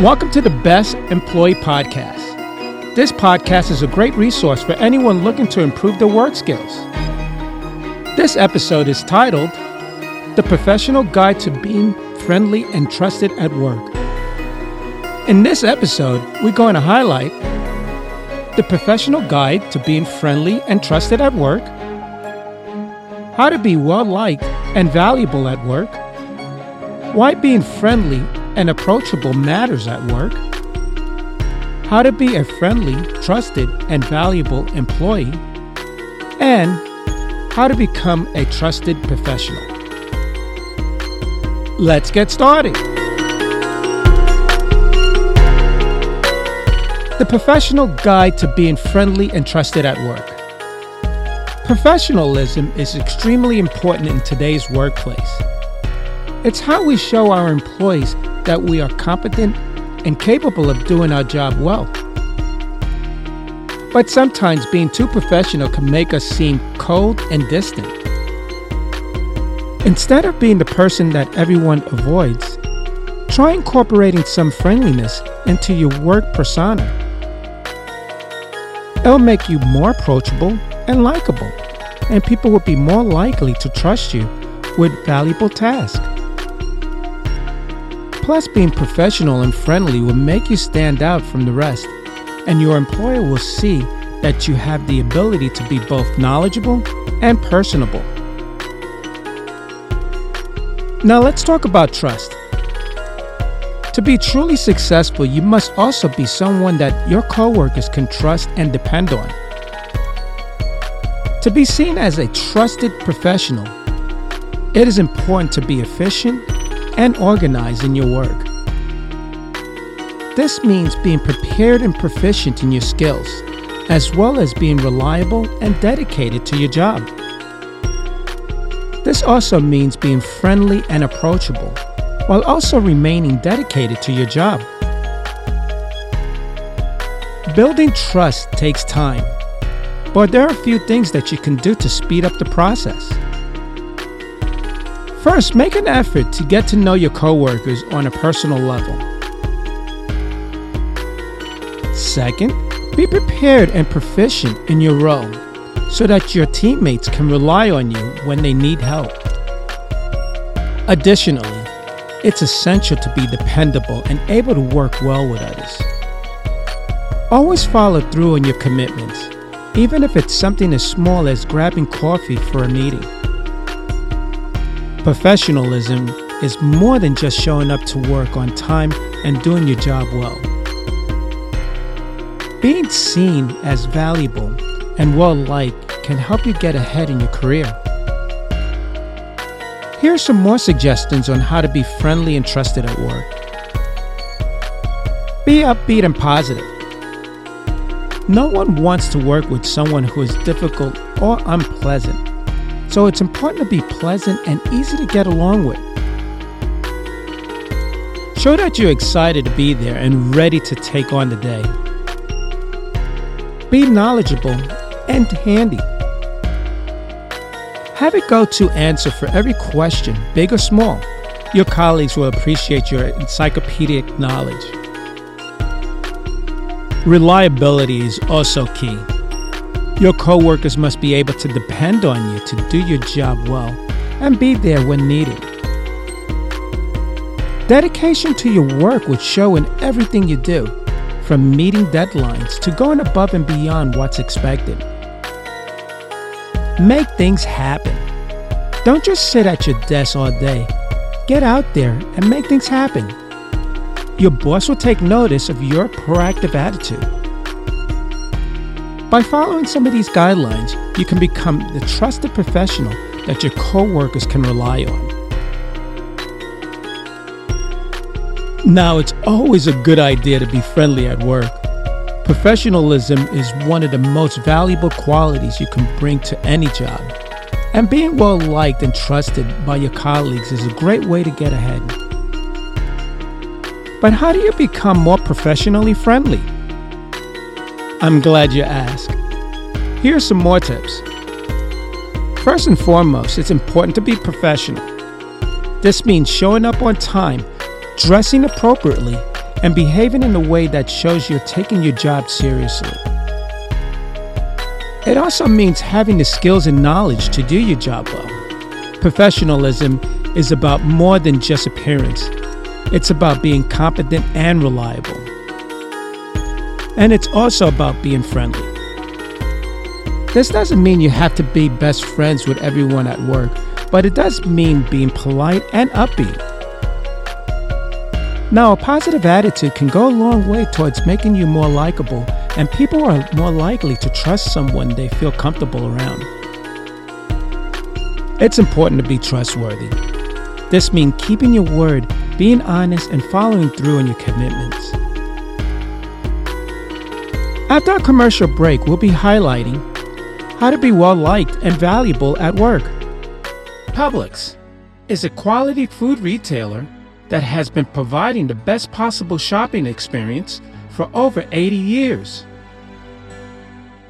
Welcome to the Best Employee Podcast. This podcast is a great resource for anyone looking to improve their work skills. This episode is titled The Professional Guide to Being Friendly and Trusted at Work. In this episode, we're going to highlight the professional guide to being friendly and trusted at work, how to be well liked and valuable at work, why being friendly and approachable matters at work, how to be a friendly, trusted, and valuable employee, and how to become a trusted professional. Let's get started. The Professional Guide to Being Friendly and Trusted at Work. Professionalism is extremely important in today's workplace. It's how we show our employees that we are competent and capable of doing our job well. But sometimes being too professional can make us seem cold and distant. Instead of being the person that everyone avoids, try incorporating some friendliness into your work persona. It'll make you more approachable and likable, and people will be more likely to trust you with valuable tasks. Plus, being professional and friendly will make you stand out from the rest, and your employer will see that you have the ability to be both knowledgeable and personable. Now, let's talk about trust. To be truly successful, you must also be someone that your coworkers can trust and depend on. To be seen as a trusted professional, it is important to be efficient and organized in your work. This means being prepared and proficient in your skills, as well as being reliable and dedicated to your job. This also means being friendly and approachable, while also remaining dedicated to your job. Building trust takes time, but there are a few things that you can do to speed up the process. First, make an effort to get to know your coworkers on a personal level. Second, be prepared and proficient in your role so that your teammates can rely on you when they need help. Additionally, it's essential to be dependable and able to work well with others. Always follow through on your commitments, even if it's something as small as grabbing coffee for a meeting. Professionalism is more than just showing up to work on time and doing your job well. Being seen as valuable and well liked can help you get ahead in your career. Here are some more suggestions on how to be friendly and trusted at work. Be upbeat and positive. No one wants to work with someone who is difficult or unpleasant so it's important to be pleasant and easy to get along with. Show that you're excited to be there and ready to take on the day. Be knowledgeable and handy. Have a go to answer for every question, big or small. Your colleagues will appreciate your encyclopedic knowledge. Reliability is also key. Your coworkers must be able to depend on you to do your job well and be there when needed. Dedication to your work would show in everything you do, from meeting deadlines to going above and beyond what's expected. Make things happen. Don't just sit at your desk all day. Get out there and make things happen. Your boss will take notice of your proactive attitude. By following some of these guidelines, you can become the trusted professional that your coworkers can rely on. Now, it's always a good idea to be friendly at work. Professionalism is one of the most valuable qualities you can bring to any job. And being well liked and trusted by your colleagues is a great way to get ahead. But how do you become more professionally friendly? I'm glad you asked. Here are some more tips. First and foremost, it's important to be professional. This means showing up on time, dressing appropriately, and behaving in a way that shows you're taking your job seriously. It also means having the skills and knowledge to do your job well. Professionalism is about more than just appearance, it's about being competent and reliable. And it's also about being friendly. This doesn't mean you have to be best friends with everyone at work, but it does mean being polite and upbeat. Now, a positive attitude can go a long way towards making you more likable, and people are more likely to trust someone they feel comfortable around. It's important to be trustworthy. This means keeping your word, being honest, and following through on your commitments. After our commercial break, we'll be highlighting how to be well liked and valuable at work. Publix is a quality food retailer that has been providing the best possible shopping experience for over 80 years.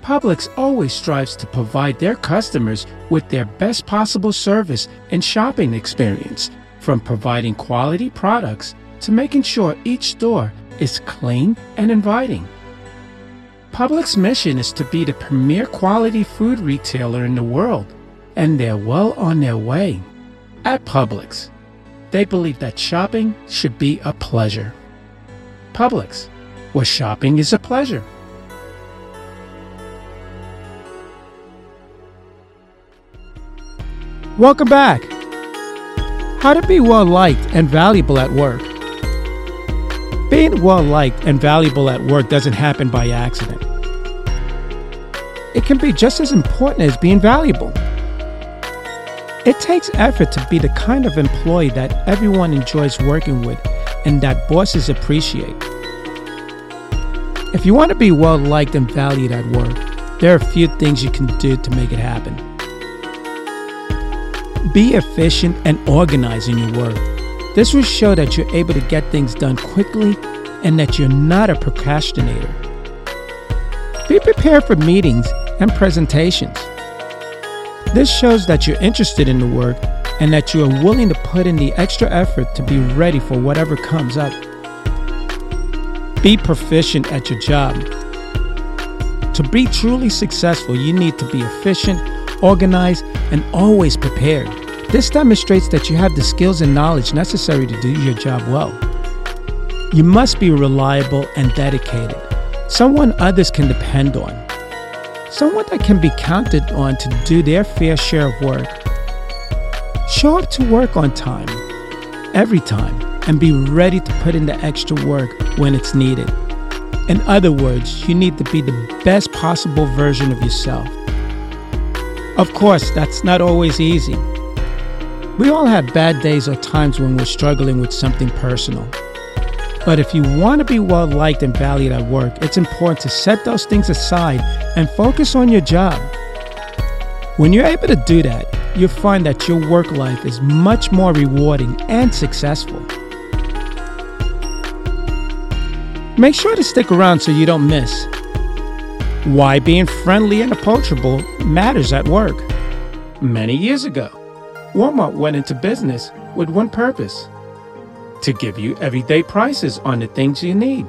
Publix always strives to provide their customers with their best possible service and shopping experience, from providing quality products to making sure each store is clean and inviting. Publix's mission is to be the premier quality food retailer in the world, and they're well on their way. At Publix, they believe that shopping should be a pleasure. Publix, where shopping is a pleasure. Welcome back. How to be well liked and valuable at work. Being well liked and valuable at work doesn't happen by accident. It can be just as important as being valuable. It takes effort to be the kind of employee that everyone enjoys working with and that bosses appreciate. If you want to be well liked and valued at work, there are a few things you can do to make it happen. Be efficient and organized in your work. This will show that you're able to get things done quickly and that you're not a procrastinator. Be prepared for meetings and presentations. This shows that you're interested in the work and that you are willing to put in the extra effort to be ready for whatever comes up. Be proficient at your job. To be truly successful, you need to be efficient, organized, and always prepared. This demonstrates that you have the skills and knowledge necessary to do your job well. You must be reliable and dedicated, someone others can depend on, someone that can be counted on to do their fair share of work. Show up to work on time, every time, and be ready to put in the extra work when it's needed. In other words, you need to be the best possible version of yourself. Of course, that's not always easy. We all have bad days or times when we're struggling with something personal. But if you want to be well liked and valued at work, it's important to set those things aside and focus on your job. When you're able to do that, you'll find that your work life is much more rewarding and successful. Make sure to stick around so you don't miss why being friendly and approachable matters at work. Many years ago, Walmart went into business with one purpose to give you everyday prices on the things you need.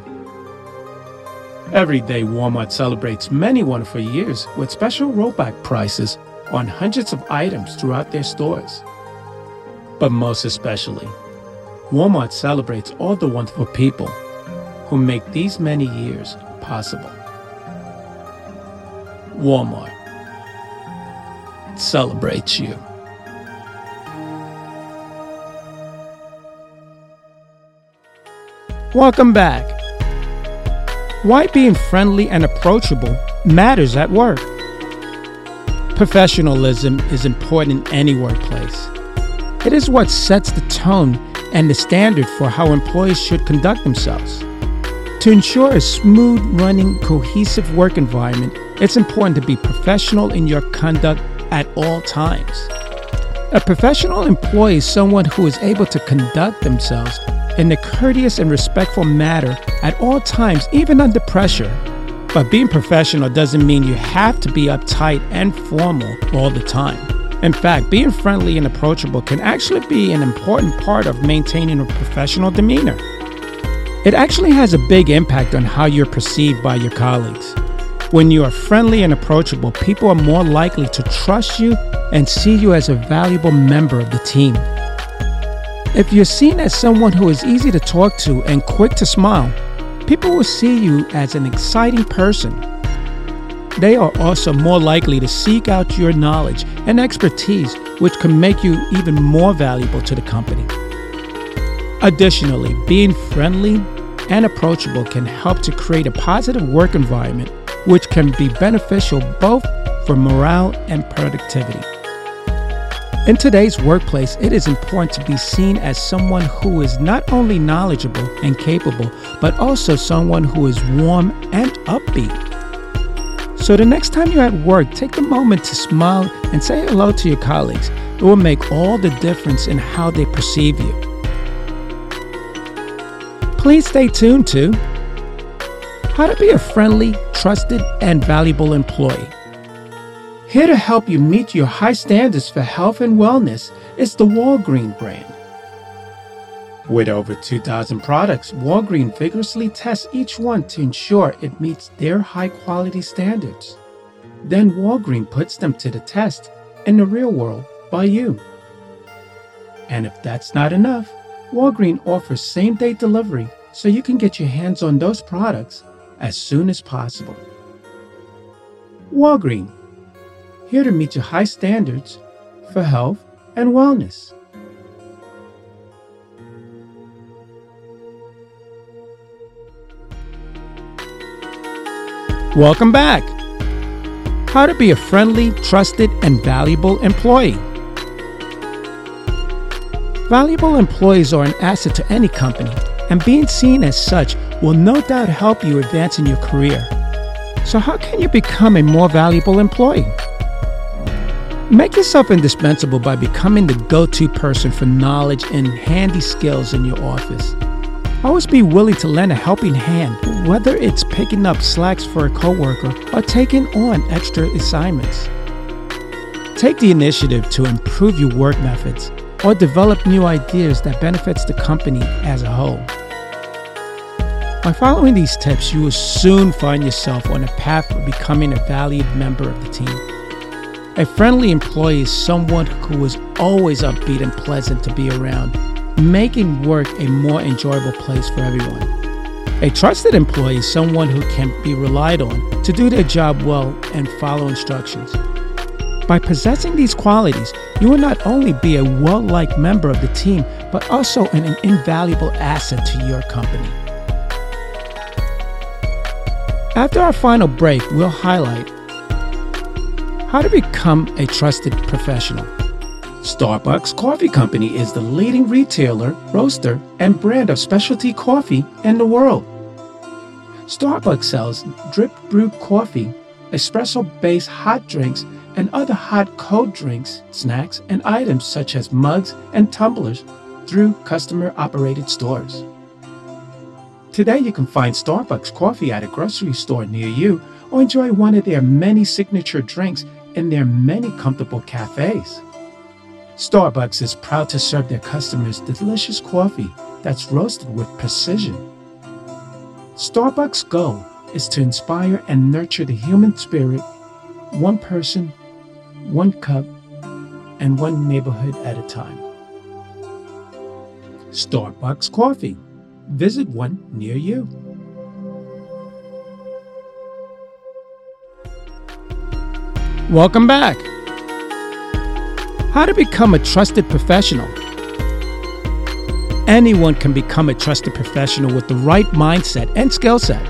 Every day, Walmart celebrates many wonderful years with special rollback prices on hundreds of items throughout their stores. But most especially, Walmart celebrates all the wonderful people who make these many years possible. Walmart celebrates you. Welcome back. Why being friendly and approachable matters at work. Professionalism is important in any workplace. It is what sets the tone and the standard for how employees should conduct themselves. To ensure a smooth running, cohesive work environment, it's important to be professional in your conduct at all times. A professional employee is someone who is able to conduct themselves in a courteous and respectful manner at all times, even under pressure. But being professional doesn't mean you have to be uptight and formal all the time. In fact, being friendly and approachable can actually be an important part of maintaining a professional demeanor. It actually has a big impact on how you're perceived by your colleagues. When you are friendly and approachable, people are more likely to trust you and see you as a valuable member of the team. If you're seen as someone who is easy to talk to and quick to smile, people will see you as an exciting person. They are also more likely to seek out your knowledge and expertise, which can make you even more valuable to the company. Additionally, being friendly and approachable can help to create a positive work environment, which can be beneficial both for morale and productivity. In today's workplace, it is important to be seen as someone who is not only knowledgeable and capable, but also someone who is warm and upbeat. So the next time you're at work, take a moment to smile and say hello to your colleagues. It will make all the difference in how they perceive you. Please stay tuned to How to Be a Friendly, Trusted, and Valuable Employee. Here to help you meet your high standards for health and wellness is the Walgreen brand. With over 2,000 products, Walgreen vigorously tests each one to ensure it meets their high quality standards. Then Walgreen puts them to the test in the real world by you. And if that's not enough, Walgreen offers same day delivery so you can get your hands on those products as soon as possible. Walgreen here to meet your high standards for health and wellness. Welcome back. How to be a friendly, trusted, and valuable employee. Valuable employees are an asset to any company, and being seen as such will no doubt help you advance in your career. So, how can you become a more valuable employee? Make yourself indispensable by becoming the go to person for knowledge and handy skills in your office. Always be willing to lend a helping hand, whether it's picking up slacks for a coworker or taking on extra assignments. Take the initiative to improve your work methods or develop new ideas that benefits the company as a whole. By following these tips, you will soon find yourself on a path of becoming a valued member of the team. A friendly employee is someone who is always upbeat and pleasant to be around, making work a more enjoyable place for everyone. A trusted employee is someone who can be relied on to do their job well and follow instructions. By possessing these qualities, you will not only be a well liked member of the team, but also an invaluable asset to your company. After our final break, we'll highlight how to become a trusted professional. Starbucks Coffee Company is the leading retailer, roaster, and brand of specialty coffee in the world. Starbucks sells drip brewed coffee, espresso based hot drinks, and other hot cold drinks, snacks, and items such as mugs and tumblers through customer operated stores. Today, you can find Starbucks coffee at a grocery store near you or enjoy one of their many signature drinks in their many comfortable cafes. Starbucks is proud to serve their customers delicious coffee that's roasted with precision. Starbucks' goal is to inspire and nurture the human spirit, one person, one cup, and one neighborhood at a time. Starbucks Coffee. Visit one near you. Welcome back. How to become a trusted professional. Anyone can become a trusted professional with the right mindset and skill set.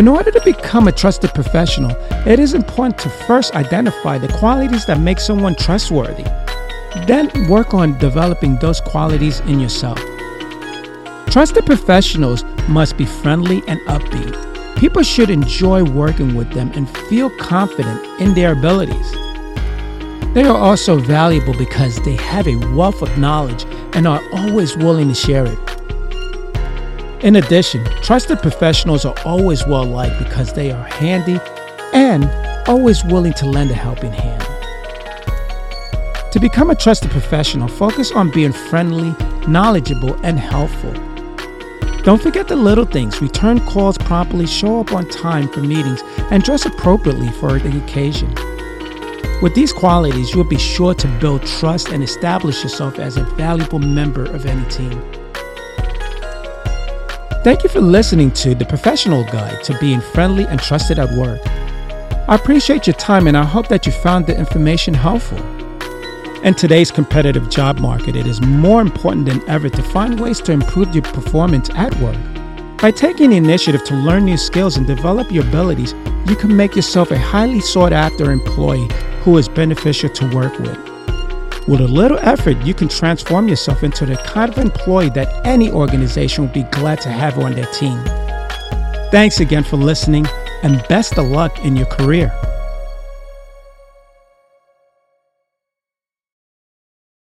In order to become a trusted professional, it is important to first identify the qualities that make someone trustworthy. Then work on developing those qualities in yourself. Trusted professionals must be friendly and upbeat People should enjoy working with them and feel confident in their abilities. They are also valuable because they have a wealth of knowledge and are always willing to share it. In addition, trusted professionals are always well liked because they are handy and always willing to lend a helping hand. To become a trusted professional, focus on being friendly, knowledgeable, and helpful. Don't forget the little things. Return calls promptly, show up on time for meetings, and dress appropriately for the occasion. With these qualities, you will be sure to build trust and establish yourself as a valuable member of any team. Thank you for listening to the Professional Guide to Being Friendly and Trusted at Work. I appreciate your time and I hope that you found the information helpful. In today's competitive job market, it is more important than ever to find ways to improve your performance at work. By taking the initiative to learn new skills and develop your abilities, you can make yourself a highly sought after employee who is beneficial to work with. With a little effort, you can transform yourself into the kind of employee that any organization would be glad to have on their team. Thanks again for listening, and best of luck in your career.